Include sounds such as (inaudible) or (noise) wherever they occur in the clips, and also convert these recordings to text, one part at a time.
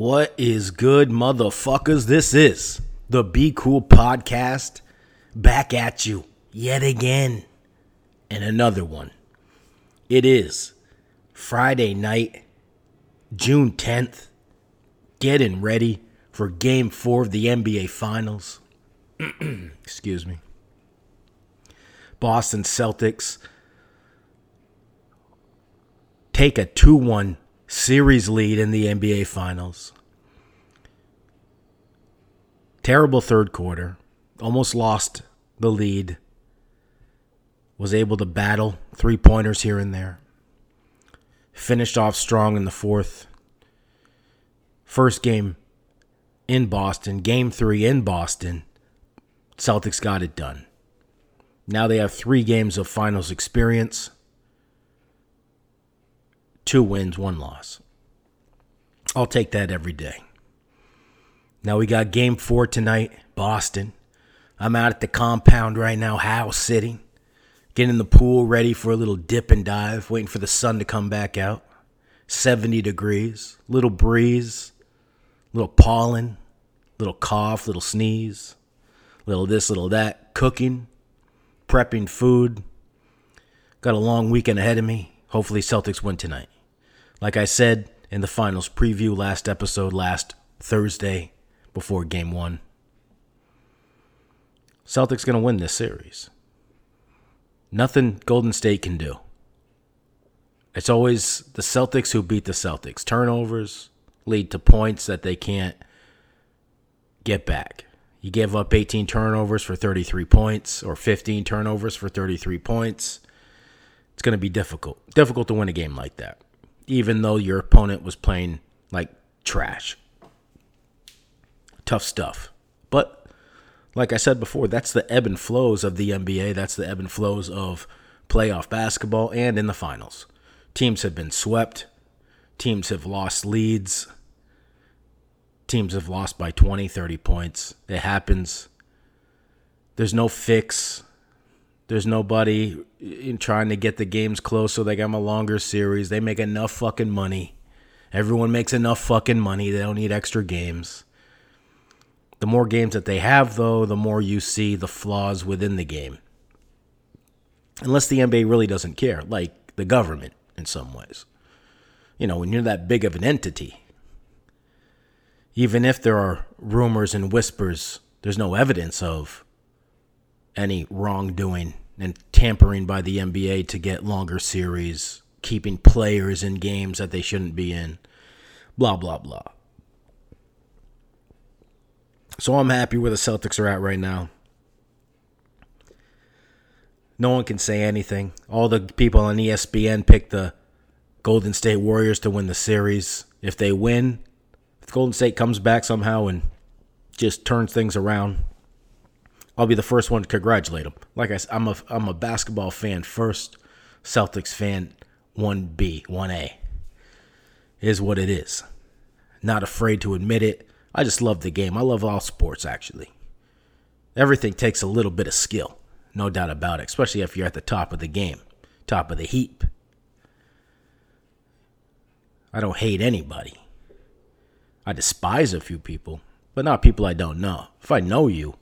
What is good, motherfuckers? This is the Be Cool Podcast. Back at you yet again. And another one. It is Friday night, June 10th. Getting ready for game four of the NBA Finals. (clears throat) Excuse me. Boston Celtics take a 2 1 series lead in the NBA Finals. Terrible third quarter. Almost lost the lead. Was able to battle three pointers here and there. Finished off strong in the fourth. First game in Boston, game three in Boston. Celtics got it done. Now they have three games of finals experience two wins, one loss. I'll take that every day. Now we got game four tonight, Boston. I'm out at the compound right now, house sitting, getting the pool ready for a little dip and dive, waiting for the sun to come back out. 70 degrees, little breeze, little pollen, little cough, little sneeze, little this, little that, cooking, prepping food. Got a long weekend ahead of me. Hopefully, Celtics win tonight. Like I said in the finals preview last episode, last Thursday before game one, Celtics going to win this series. Nothing Golden State can do. It's always the Celtics who beat the Celtics. Turnovers lead to points that they can't get back. You give up 18 turnovers for 33 points or 15 turnovers for 33 points. It's going to be difficult. Difficult to win a game like that even though your opponent was playing like trash. Tough stuff. But like I said before, that's the ebb and flows of the NBA. That's the ebb and flows of playoff basketball and in the finals. Teams have been swept, teams have lost leads, teams have lost by 20, 30 points. It happens. There's no fix. There's nobody in trying to get the games close so they got a longer series. They make enough fucking money. Everyone makes enough fucking money. They don't need extra games. The more games that they have, though, the more you see the flaws within the game. Unless the NBA really doesn't care, like the government in some ways. You know, when you're that big of an entity, even if there are rumors and whispers, there's no evidence of any wrongdoing and tampering by the NBA to get longer series, keeping players in games that they shouldn't be in, blah, blah, blah. So I'm happy where the Celtics are at right now. No one can say anything. All the people on ESPN picked the Golden State Warriors to win the series. If they win, if Golden State comes back somehow and just turns things around, I'll be the first one to congratulate him. Like I said, I'm a I'm a basketball fan first, Celtics fan 1B, 1A. Is what it is. Not afraid to admit it. I just love the game. I love all sports actually. Everything takes a little bit of skill, no doubt about it, especially if you're at the top of the game, top of the heap. I don't hate anybody. I despise a few people, but not people I don't know. If I know you,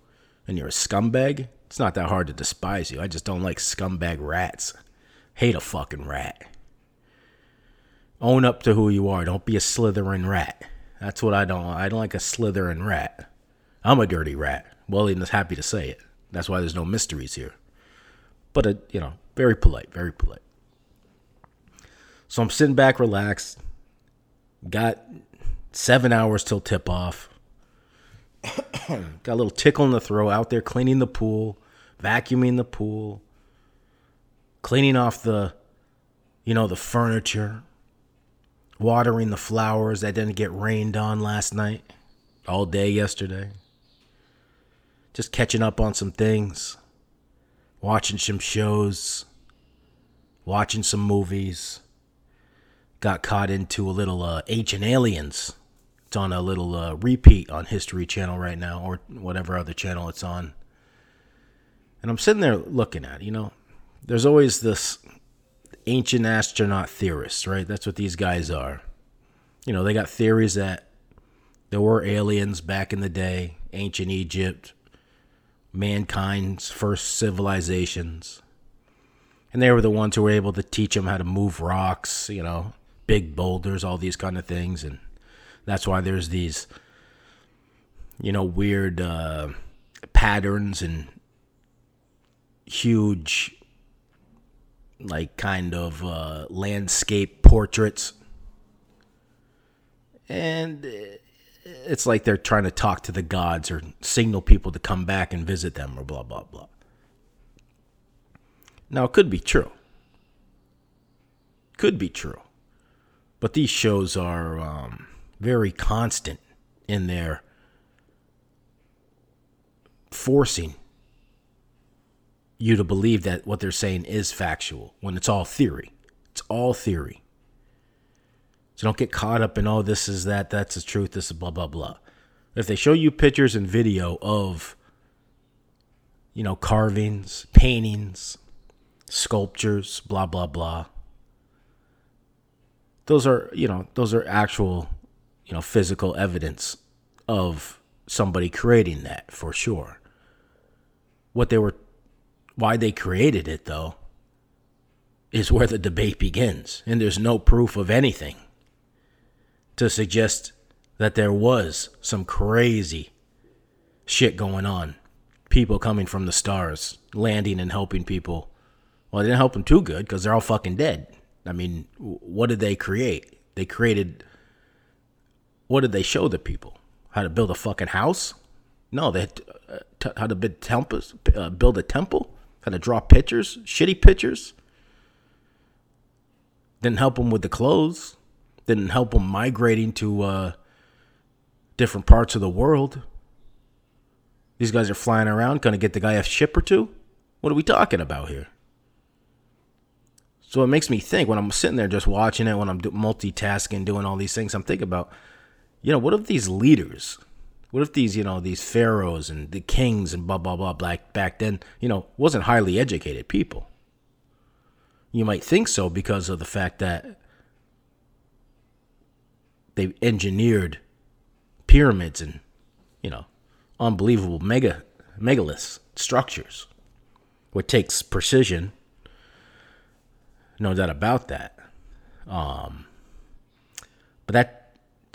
and you're a scumbag, it's not that hard to despise you. I just don't like scumbag rats. Hate a fucking rat. Own up to who you are. Don't be a slithering rat. That's what I don't. I don't like a slithering rat. I'm a dirty rat. Well, I'm happy to say it. That's why there's no mysteries here. But uh, you know, very polite, very polite. So I'm sitting back, relaxed. Got seven hours till tip off. (coughs) Got a little tickle in the throat out there cleaning the pool, vacuuming the pool, cleaning off the, you know, the furniture, watering the flowers that didn't get rained on last night, all day yesterday. Just catching up on some things, watching some shows, watching some movies. Got caught into a little uh, Ancient Aliens it's on a little uh, repeat on History Channel right now, or whatever other channel it's on. And I'm sitting there looking at, you know, there's always this ancient astronaut theorists, right? That's what these guys are. You know, they got theories that There were aliens back in the day, ancient Egypt, mankind's first civilizations. And they were the ones who were able to teach them how to move rocks, you know, big boulders, all these kind of things. And that's why there's these, you know, weird uh, patterns and huge, like, kind of uh, landscape portraits. And it's like they're trying to talk to the gods or signal people to come back and visit them or blah, blah, blah. Now, it could be true. Could be true. But these shows are um, very constant in their forcing you to believe that what they're saying is factual when it's all theory. It's all theory. So don't get caught up in, oh, this is that, that's the truth, this is blah, blah, blah. If they show you pictures and video of, you know, carvings, paintings, sculptures, blah, blah, blah, those are, you know, those are actual, you know, physical evidence of somebody creating that for sure. What they were, why they created it though, is where the debate begins. And there's no proof of anything to suggest that there was some crazy shit going on. People coming from the stars, landing and helping people. Well, they didn't help them too good because they're all fucking dead. I mean, what did they create? They created. What did they show the people? How to build a fucking house? No, they had uh, t- how to build temples, uh, build a temple. How to draw pictures, shitty pictures. Didn't help them with the clothes didn't help them migrating to uh, different parts of the world. These guys are flying around, gonna get the guy a ship or two. What are we talking about here? So it makes me think when I'm sitting there just watching it, when I'm multitasking, doing all these things, I'm thinking about, you know, what if these leaders, what if these, you know, these pharaohs and the kings and blah blah blah, back back then, you know, wasn't highly educated people. You might think so because of the fact that they engineered pyramids and you know unbelievable mega megaliths structures what takes precision no doubt about that um, but that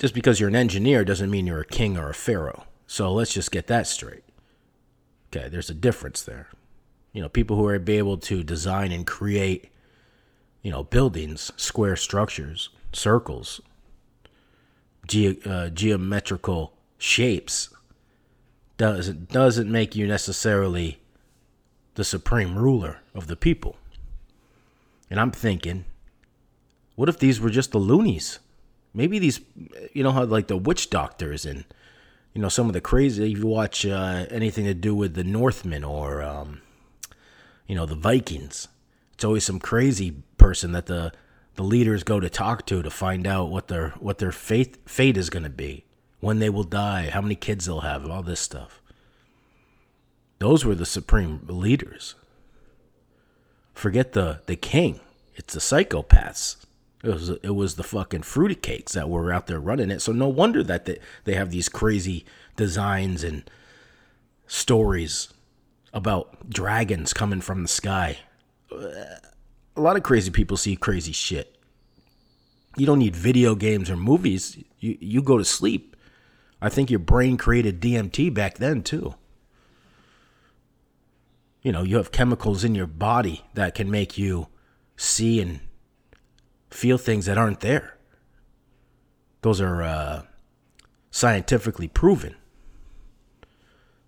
just because you're an engineer doesn't mean you're a king or a pharaoh so let's just get that straight okay there's a difference there you know people who are able to design and create you know buildings square structures circles ge- uh, geometrical shapes doesn't doesn't make you necessarily the supreme ruler of the people. And I'm thinking, what if these were just the loonies? Maybe these, you know how like the witch doctors and you know some of the crazy. If you watch uh, anything to do with the Northmen or um, you know the Vikings, it's always some crazy person that the the leaders go to talk to to find out what their what their fate fate is going to be, when they will die, how many kids they'll have, all this stuff. Those were the supreme leaders. Forget the the king. It's the psychopaths. It was it was the fucking fruity cakes that were out there running it. So no wonder that they, they have these crazy designs and stories about dragons coming from the sky a lot of crazy people see crazy shit. You don't need video games or movies. You you go to sleep. I think your brain created DMT back then too. You know, you have chemicals in your body that can make you see and feel things that aren't there. Those are uh, scientifically proven.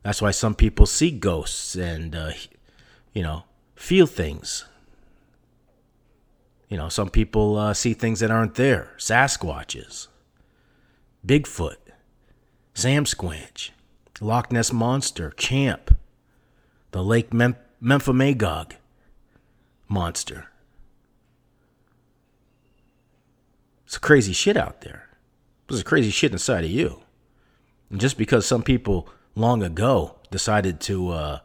That's why some people see ghosts and, uh, you know, feel things you know, some people uh, see things that aren't there Sasquatches, Bigfoot, Sam Squanch, Loch Ness Monster, Champ, the Lake Mem- Memphremagog monster. It's crazy shit out there. There's crazy shit inside of you. And just because some people long ago decided to uh,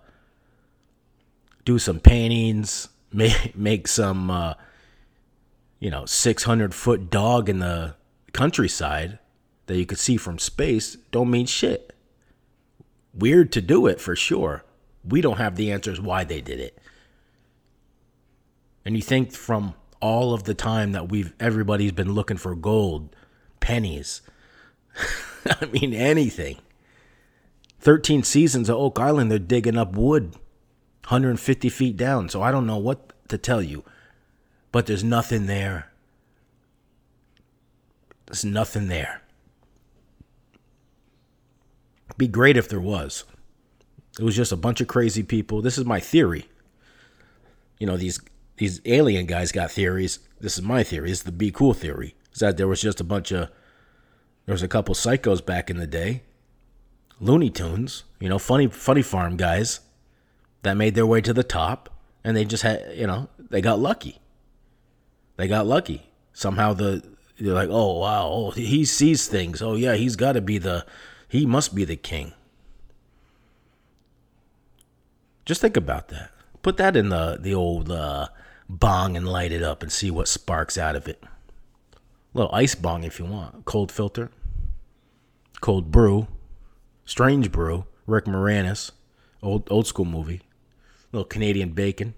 do some paintings, (laughs) make, make some uh, you know, 600 foot dog in the countryside that you could see from space don't mean shit. Weird to do it for sure. We don't have the answers why they did it. And you think from all of the time that we've everybody's been looking for gold, pennies, (laughs) I mean anything. 13 seasons of Oak Island, they're digging up wood 150 feet down. So I don't know what to tell you, but there's nothing there. There's nothing there. Be great if there was. It was just a bunch of crazy people. This is my theory. You know, these these alien guys got theories. This is my theory. Is the be cool theory. Is that there was just a bunch of there was a couple psychos back in the day. Looney Tunes, you know, funny funny farm guys that made their way to the top and they just had, you know, they got lucky. They got lucky. Somehow the they're like, "Oh, wow, oh, he sees things. Oh yeah, he's got to be the he must be the king." Just think about that. Put that in the the old uh, bong and light it up and see what sparks out of it. A little ice bong if you want. Cold filter. Cold brew. Strange brew. Rick Moranis. Old old school movie. Little Canadian bacon.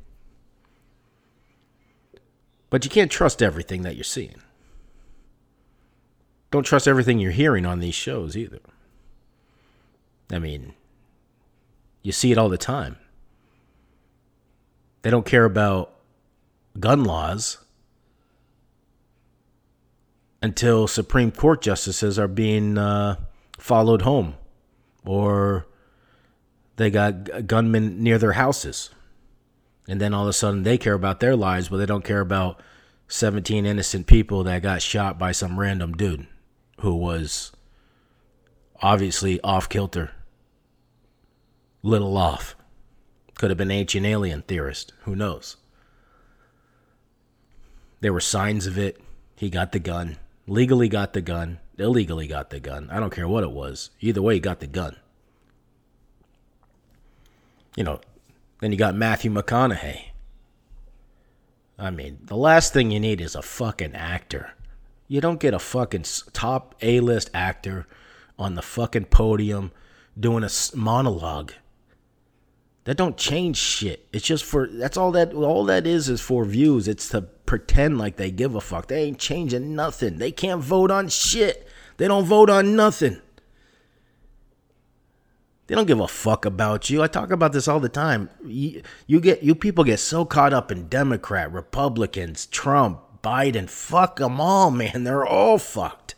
But you can't trust everything that you're seeing. Don't trust everything you're hearing on these shows either. I mean, you see it all the time. They don't care about gun laws until Supreme Court justices are being uh, followed home or they got gunmen near their houses. And then all of a sudden they care about their lives, but they don't care about 17 innocent people that got shot by some random dude who was obviously off kilter, little off. Could have been ancient alien theorist. Who knows? There were signs of it. He got the gun. Legally got the gun. Illegally got the gun. I don't care what it was. Either way, he got the gun. You know, then you got Matthew McConaughey. I mean, the last thing you need is a fucking actor. You don't get a fucking top A list actor on the fucking podium doing a monologue that don't change shit. It's just for that's all that all that is is for views. It's to pretend like they give a fuck. They ain't changing nothing. They can't vote on shit. They don't vote on nothing. They don't give a fuck about you. I talk about this all the time. You, you get you people get so caught up in Democrat, Republicans, Trump, Biden. Fuck them all, man. They're all fucked.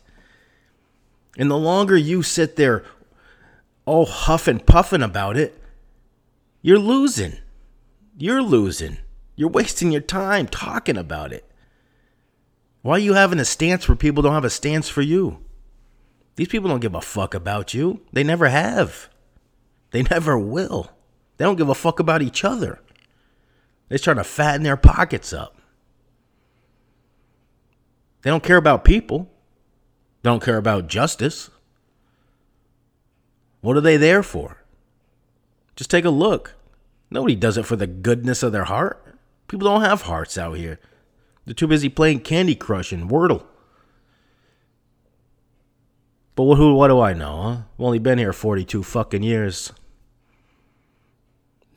And the longer you sit there all huffing puffing about it, you're losing. You're losing. You're wasting your time talking about it. Why are you having a stance where people don't have a stance for you? These people don't give a fuck about you. They never have. They never will. They don't give a fuck about each other. They're trying to fatten their pockets up. They don't care about people. They don't care about justice. What are they there for? Just take a look. Nobody does it for the goodness of their heart. People don't have hearts out here. They're too busy playing Candy Crush and Wordle. But what, who, what do I know, huh? I've only been here 42 fucking years.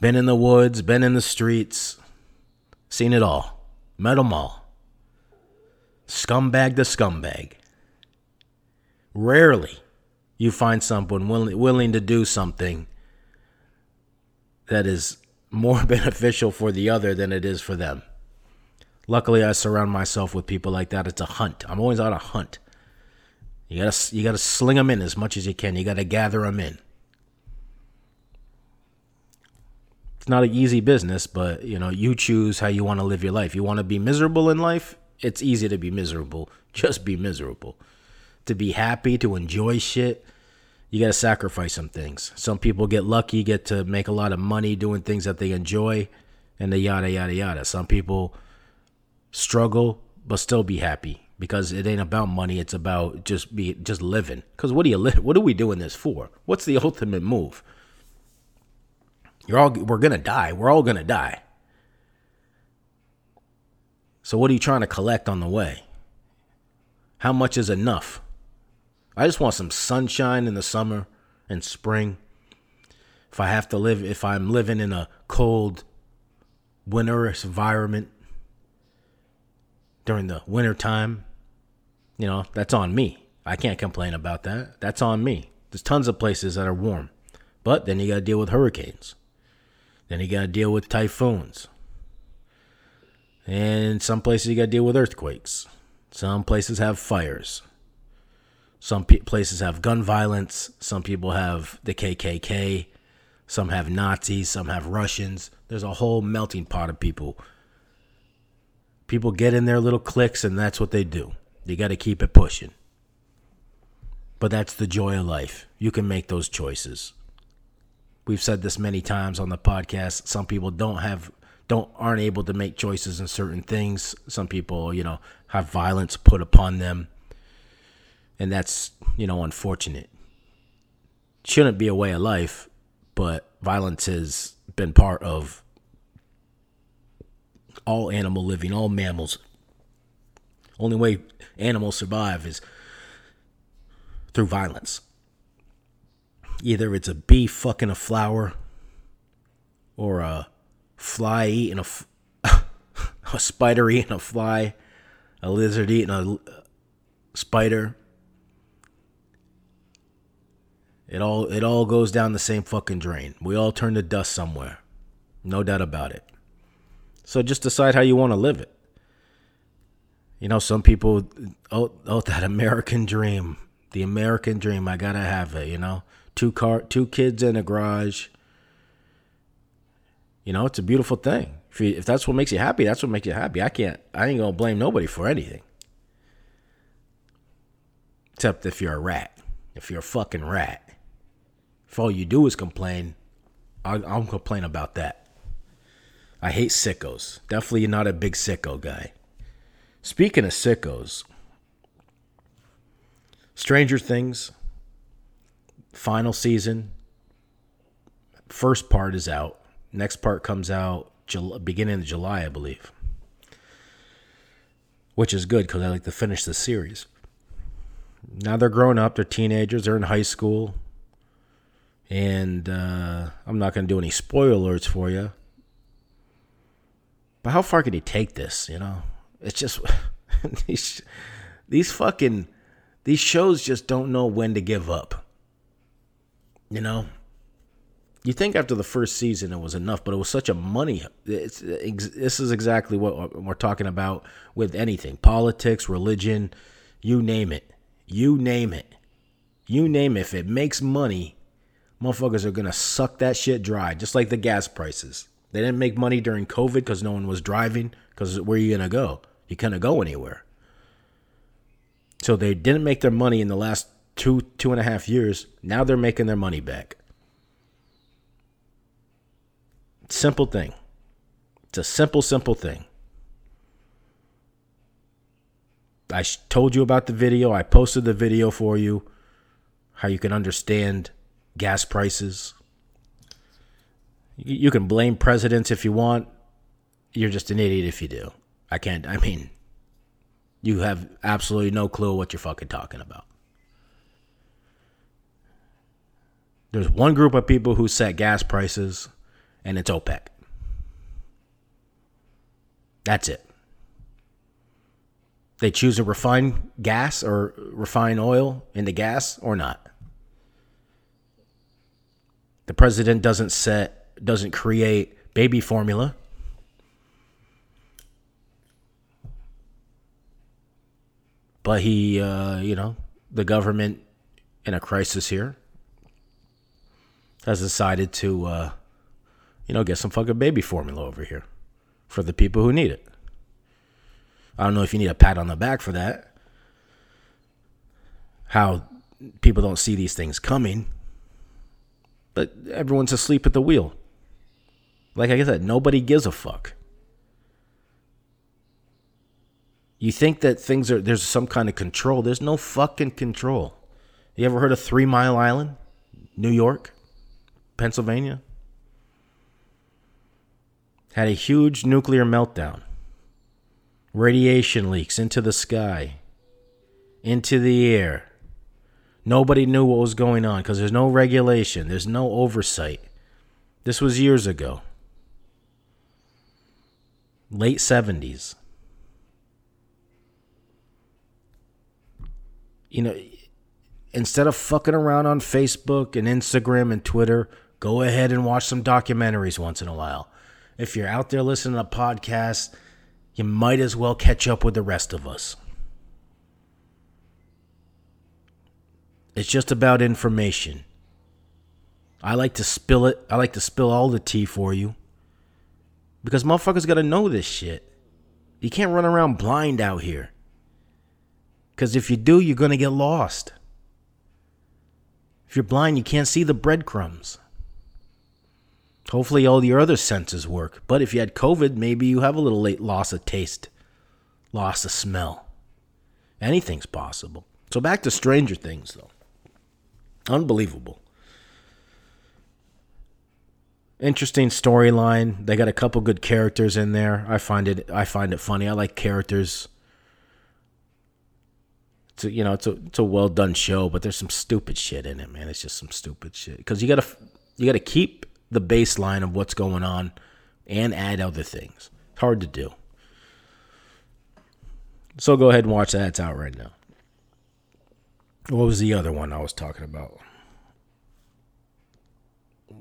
Been in the woods, been in the streets, seen it all. Met them all. Scumbag to scumbag. Rarely you find someone willing, willing to do something that is more (laughs) beneficial for the other than it is for them. Luckily, I surround myself with people like that. It's a hunt. I'm always on a hunt. You gotta you gotta sling them in as much as you can. You gotta gather them in. It's not an easy business, but you know you choose how you want to live your life. You want to be miserable in life. It's easy to be miserable. (laughs) Just be miserable. To be happy, to enjoy shit you got to sacrifice some things. Some people get lucky, get to make a lot of money doing things that they enjoy, and the yada yada yada. Some people struggle but still be happy because it ain't about money. It's about just be just living. Because what do you What are we doing this for? What's the ultimate move? You're all we're gonna die. We're all gonna die. So what are you trying to collect on the way? How much is enough? I just want some sunshine in the summer and spring. If I have to live, if I'm living in a cold, winterish environment during the winter time, you know, that's on me. I can't complain about that. That's on me. There's tons of places that are warm. But then you got to deal with hurricanes. Then you got to deal with typhoons. And some places you got to deal with earthquakes. Some places have fires. Some pe- places have gun violence. Some people have the KKK. Some have Nazis. Some have Russians. There's a whole melting pot of people. People get in their little cliques, and that's what they do. You got to keep it pushing. But that's the joy of life. You can make those choices. We've said this many times on the podcast. Some people don't have don't aren't able to make choices in certain things. Some people, you know, have violence put upon them. And that's, you know, unfortunate. Shouldn't be a way of life, but violence has been part of all animal living, all mammals. Only way animals survive is through violence. Either it's a bee fucking a flower or a fly eating a, (laughs) a spider eating a fly, a lizard eating a spider. It all it all goes down the same fucking drain. We all turn to dust somewhere. No doubt about it. So just decide how you want to live it. You know, some people oh oh that American dream. The American dream, I gotta have it, you know. Two car two kids in a garage you know, it's a beautiful thing. If, you, if that's what makes you happy, that's what makes you happy. I can't, I ain't gonna blame nobody for anything. Except if you're a rat. If you're a fucking rat. If all you do is complain, I'll, I'll complain about that. I hate sickos. Definitely not a big sicko guy. Speaking of sickos, Stranger Things, final season, first part is out. Next part comes out July, beginning of July, I believe. Which is good because I like to finish the series. Now they're grown up, they're teenagers, they're in high school. And uh, I'm not going to do any spoilers for you. But how far could he take this, you know? It's just (laughs) these these fucking these shows just don't know when to give up. You know? you think after the first season it was enough, but it was such a money. It's, this is exactly what we're talking about with anything politics, religion, you name it. You name it. You name it. If it makes money, motherfuckers are to suck that shit dry, just like the gas prices. They didn't make money during COVID because no one was driving, because where are you to go? You couldn't go anywhere. So they didn't make their money in the last two, two and a half years. Now they're making their money back. Simple thing. It's a simple, simple thing. I told you about the video. I posted the video for you. How you can understand gas prices. You can blame presidents if you want. You're just an idiot if you do. I can't, I mean, you have absolutely no clue what you're fucking talking about. There's one group of people who set gas prices and it's OPEC. That's it. They choose to refine gas or refine oil into gas or not. The president doesn't set doesn't create baby formula. But he uh, you know, the government in a crisis here has decided to uh, you know, get some fucking baby formula over here for the people who need it. I don't know if you need a pat on the back for that. How people don't see these things coming, but everyone's asleep at the wheel. Like I said, nobody gives a fuck. You think that things are there's some kind of control. There's no fucking control. You ever heard of Three Mile Island? New York? Pennsylvania? had a huge nuclear meltdown. Radiation leaks into the sky, into the air. Nobody knew what was going on because there's no regulation, there's no oversight. This was years ago. Late 70s. You know, instead of fucking around on Facebook and Instagram and Twitter, go ahead and watch some documentaries once in a while. If you're out there listening to podcasts, you might as well catch up with the rest of us. It's just about information. I like to spill it. I like to spill all the tea for you. Because motherfuckers gotta know this shit. You can't run around blind out here. Because if you do, you're gonna get lost. If you're blind, you can't see the breadcrumbs. Hopefully, all your other senses work. But if you had COVID, maybe you have a little late loss of taste, loss of smell. Anything's possible. So, back to Stranger Things, though. Unbelievable. Interesting storyline. They got a couple good characters in there. I find it. I find it funny. I like characters. It's a, you know, it's a it's a well done show, but there's some stupid shit in it, man. It's just some stupid shit because you gotta you gotta keep the baseline of what's going on and add other things. It's hard to do. So go ahead and watch that. It's out right now. What was the other one I was talking about?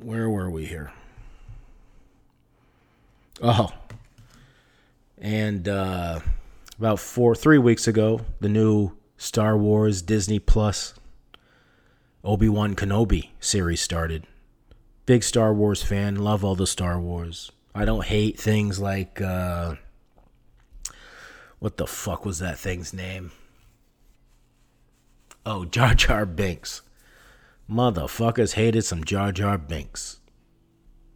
Where were we here? Oh. And uh, about four, three weeks ago, the new Star Wars Disney Plus Obi Wan Kenobi series started. Big Star Wars fan, love all the Star Wars. I don't hate things like uh, what the fuck was that thing's name? Oh, (laughs) Jar Jar Binks. Motherfuckers hated some Jar Jar Binks.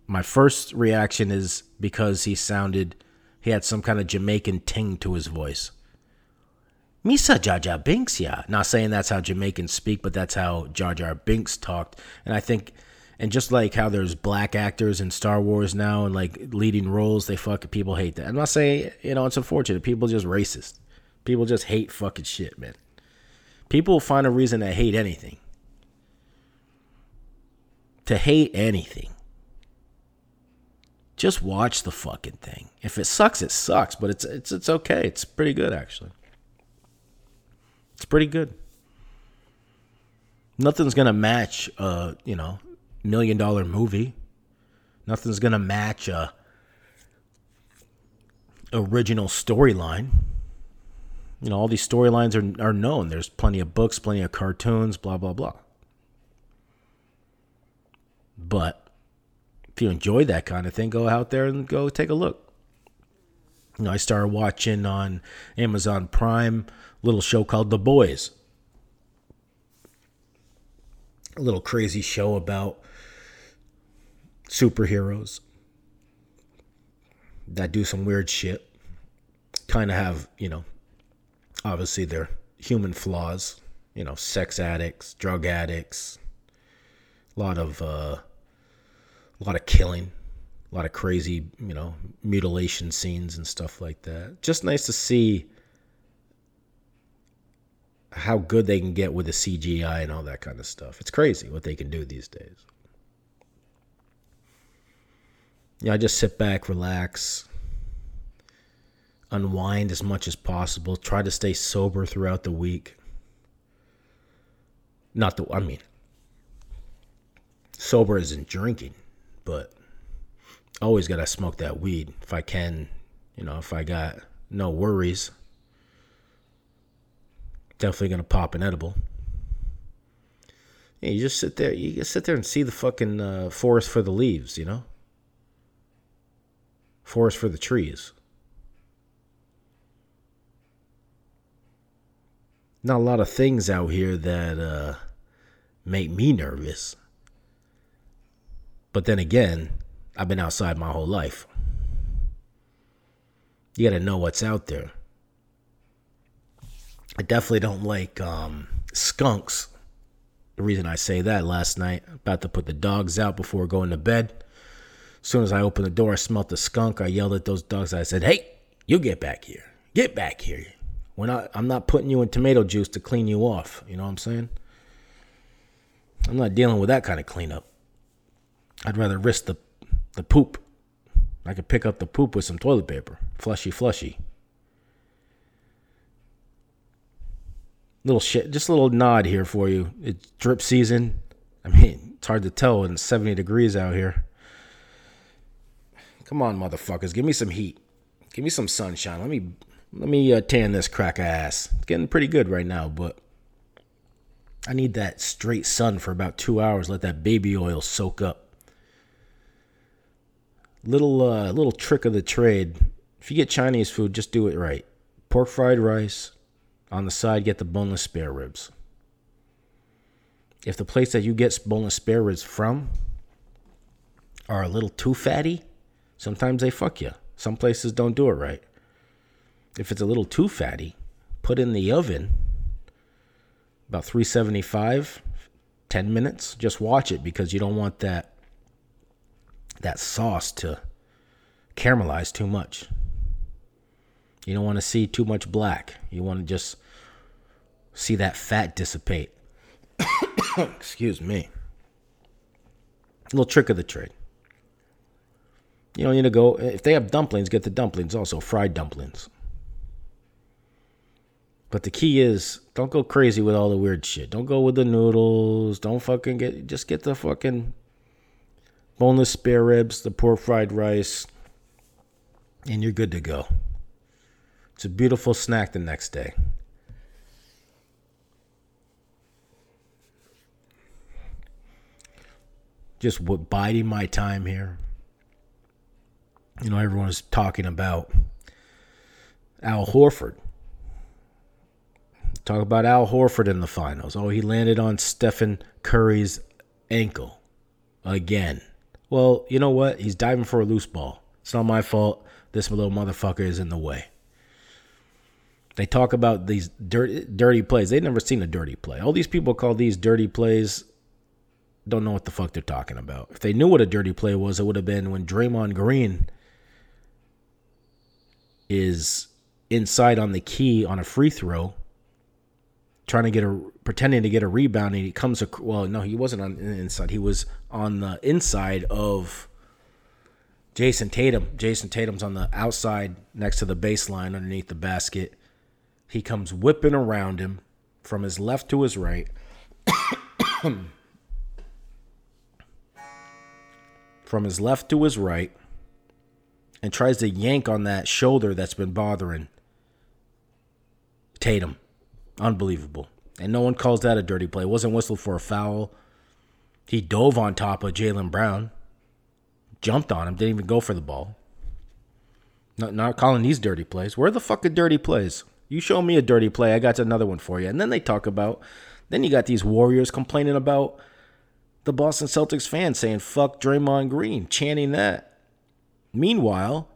My first reaction is because he sounded, he had some kind of Jamaican ting to his voice. Misa Jar Jar Binks, yeah. Not saying that's how Jamaicans speak, but that's how Jar Jar Binks talked. And I think, and just like how there's black actors in Star Wars now and like leading roles, they fucking people hate that. I'm not saying, you know, it's unfortunate. People just racist. People just hate fucking shit, man. People find a reason to hate anything. To hate anything. Just watch the fucking thing. If it sucks, it sucks, but it's it's it's okay. It's pretty good actually. It's pretty good. Nothing's gonna match a you know million dollar movie. Nothing's gonna match a original storyline. You know, all these storylines are are known. There's plenty of books, plenty of cartoons, blah blah blah. But if you enjoy that kind of thing, go out there and go take a look. You know, I started watching on Amazon Prime little show called The Boys. A little crazy show about superheroes that do some weird shit. Kind of have, you know, obviously their human flaws, you know, sex addicts, drug addicts, a lot of uh a lot of killing, a lot of crazy, you know, mutilation scenes and stuff like that. Just nice to see how good they can get with the CGI and all that kind of stuff. It's crazy what they can do these days. Yeah, I just sit back, relax, unwind as much as possible, try to stay sober throughout the week. Not the, I mean, sober isn't drinking, but always got to smoke that weed if I can, you know, if I got no worries definitely gonna pop an edible. Yeah, you just sit there. You just sit there and see the fucking uh, forest for the leaves. You know, forest for the trees. Not a lot of things out here that uh, make me nervous. But then again, I've been outside my whole life. You got to know what's out there. I definitely don't like um, skunks. The reason I say that last night, about to put the dogs out before going to bed. As soon as I opened the door, I smelled the skunk. I yelled at those dogs. I said, "Hey, you get back here! Get back here! We're not. I'm not putting you in tomato juice to clean you off. You know what I'm saying? I'm not dealing with that kind of cleanup. I'd rather risk the the poop. I could pick up the poop with some toilet paper. Flushy, flushy. Little shit, just a little nod here for you. It's drip season. I mean, it's hard to tell when it's 70 degrees out here. Come on, motherfuckers, give me some heat. Give me some sunshine. Let me let me uh, tan this crack ass. It's getting pretty good right now, but I need that straight sun for about two hours. Let that baby oil soak up. Little uh, little trick of the trade. If you get Chinese food, just do it right. Pork fried rice. On the side, get the boneless spare ribs. If the place that you get boneless spare ribs from are a little too fatty, sometimes they fuck you. Some places don't do it right. If it's a little too fatty, put in the oven about 375 10 minutes. Just watch it because you don't want that that sauce to caramelize too much. You don't want to see too much black. You want to just see that fat dissipate. (coughs) Excuse me. A little trick of the trade. You don't need to go if they have dumplings get the dumplings also fried dumplings but the key is don't go crazy with all the weird shit. Don't go with the noodles. Don't fucking get just get the fucking boneless spare ribs, the pork fried rice, and you're good to go. It's a beautiful snack the next day. Just biding my time here. You know, everyone is talking about Al Horford Talk about Al Horford in the finals. Oh, he landed on Stephen Curry's ankle again. Well, you know what? He's diving for a loose ball. It's not my fault. This little motherfucker is in the way. They talk about these dirty, dirty plays. They've never seen a dirty play. All these people call these dirty plays. Don't know what the fuck they're talking about. If they knew what a dirty play was, it would have been when Draymond Green is inside on the key on a free throw trying to get a pretending to get a rebound and he comes well no he wasn't on the inside. He was on the inside of Jayson Tatum. Jayson Tatum's on the outside next to the baseline underneath the basket. He comes whipping around him from his left to his right. (coughs) From his left to his right and tries to yank on that shoulder that's been bothering Tatum Unbelievable. And no one calls that a dirty play. It wasn't whistled for a foul. He dove on top of Jaylen Brown, jumped on him, didn't even go for the ball. Not, not calling these dirty plays. Where the fuck are dirty plays? You show me a dirty play, I got another one for you. And then they talk about, then you got these Warriors complaining about the Boston Celtics fans saying, fuck Draymond Green, chanting that. Meanwhile,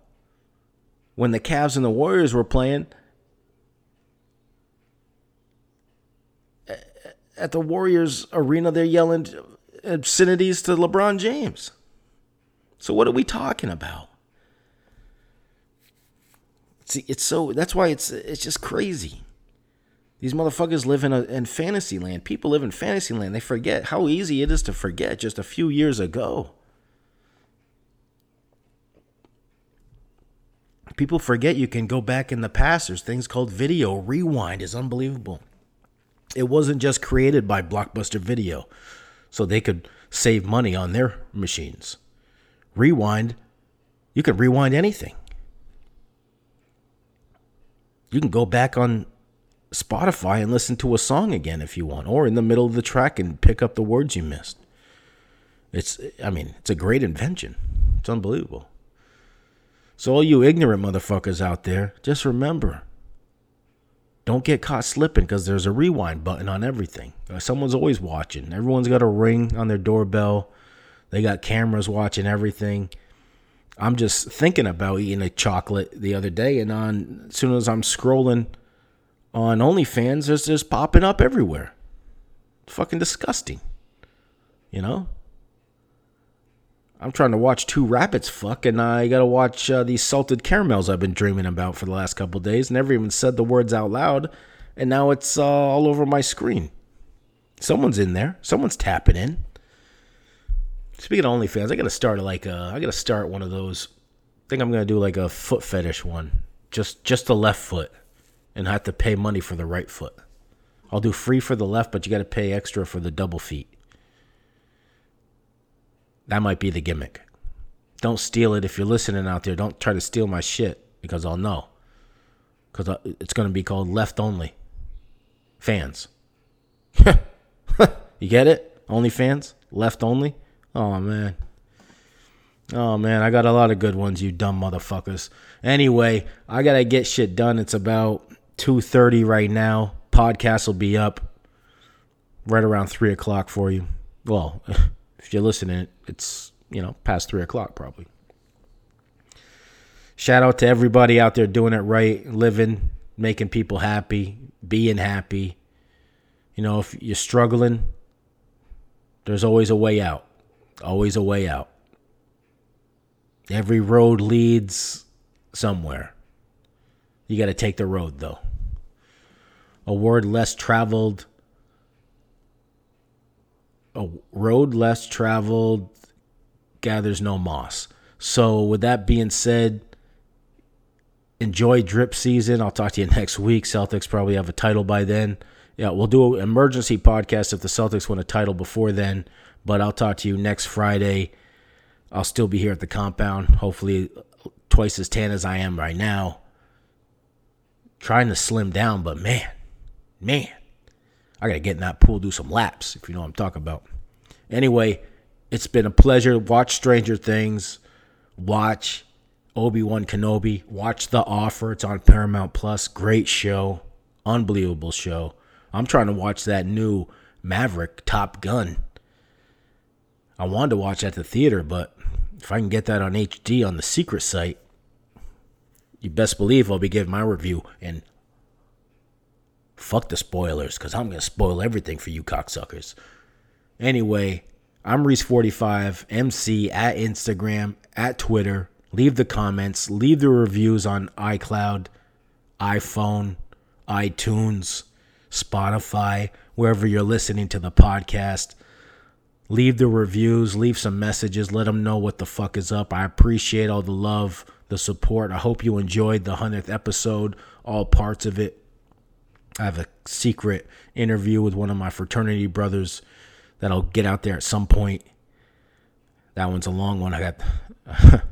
when the Cavs and the Warriors were playing, at the Warriors arena, they're yelling obscenities to LeBron James. So what are we talking about? See, it's so that's why it's it's just crazy. These motherfuckers live in a in fantasy land. People live in fantasy land. They forget how easy it is to forget just a few years ago. People forget you can go back in the past. There's things called video rewind. is unbelievable. It wasn't just created by Blockbuster Video so they could save money on their machines. Rewind, you can rewind anything. You can go back on Spotify and listen to a song again if you want, or in the middle of the track and pick up the words you missed. It's, I mean, it's a great invention. It's unbelievable. So, all you ignorant motherfuckers out there, just remember don't get caught slipping because there's a rewind button on everything. Uh, someone's always watching. Everyone's got a ring on their doorbell. They got cameras watching everything. I'm just thinking about eating a chocolate the other day, and on as soon as I'm scrolling on OnlyFans, there's just popping up everywhere. It's fucking disgusting. You know? I'm trying to watch two rabbits fuck, and I gotta watch uh, these salted caramels I've been dreaming about for the last couple days. Never even said the words out loud, and now it's uh, all over my screen. Someone's in there. Someone's tapping in. Speaking of OnlyFans, I gotta start like a, I gotta start one of those. I think I'm gonna do like a foot fetish one, just just the left foot, and have to pay money for the right foot. I'll do free for the left, but you gotta pay extra for the double feet. That might be the gimmick. Don't steal it if you're listening out there. Don't try to steal my shit because I'll know. Because uh, it's gonna be called left only. Fans. (laughs) you get it? Only fans? Left only? Oh man. Oh man, I got a lot of good ones, you dumb motherfuckers. Anyway, I gotta get shit done. It's about two thirty right now. Podcast will be up right around three o'clock for you. Well, (laughs) if you're listening, it's you know past three o'clock probably. Shout out to everybody out there doing it right, living, making people happy, being happy. You know, if you're struggling, there's always a way out. Always a way out. Every road leads somewhere. You got to take the road, though. A word less traveled, a road less traveled gathers no moss. So, with that being said, enjoy drip season. I'll talk to you (laughs) next week. Celtics probably have a title by then. Yeah, we'll do an emergency podcast if the Celtics win a title before then. But I'll talk to you next Friday. I'll still be here at the compound, hopefully twice as tan as I am right now. Trying to slim down, but man, man, I gotta get in that pool, do some laps, if you know what I'm talking about. Anyway, it's been a pleasure. Watch Stranger Things. Watch Obi Wan Kenobi. Watch The Offer. It's on Paramount Plus. Great show. Unbelievable show. I'm trying to watch that new Maverick Top Gun. I wanted to watch at the theater, but if I can get that on HD on the secret site, you best believe I'll be giving my review. And fuck the spoilers, because I'm going to spoil everything for you cocksuckers. Anyway, I'm Reese45, MC at Instagram, at Twitter. Leave the comments, leave the reviews on iCloud, iPhone, iTunes, Spotify, wherever you're listening to the podcast. Leave the reviews, leave some messages, let them know what the fuck is up. I appreciate all the love, the support. I hope you enjoyed the 100th episode, all parts of it. I have a secret interview with one of my fraternity brothers that I'll get out there at some point. That one's a long one. I got, (laughs)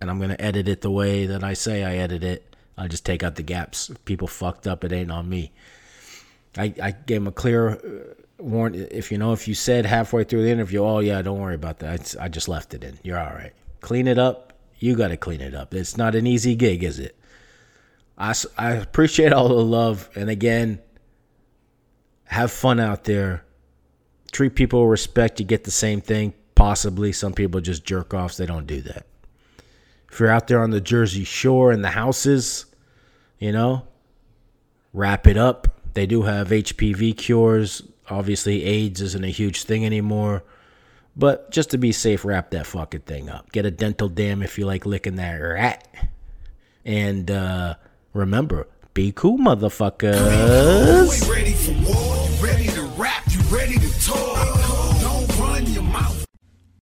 and I'm gonna edit it the way that I say I edit it. I just take out the gaps. If people fucked up. It ain't on me. I, I gave him a clear uh, warn. If you know, if you said halfway through the interview, "Oh yeah, don't worry about that," I, I just left it in. You're all right. Clean it up. You got to clean it up. It's not an easy gig, is it? I, I appreciate all the love, and again, have fun out there treat people with respect, you get the same thing. Possibly some people just jerk offs. They don't do that. If you're out there on the Jersey Shore in the houses, you know, wrap it up. They do have HPV cures. Obviously, AIDS isn't a huge thing anymore. But just to be safe, wrap that fucking thing up. Get a dental dam if you like licking that rat. And uh, remember, be cool, motherfuckers.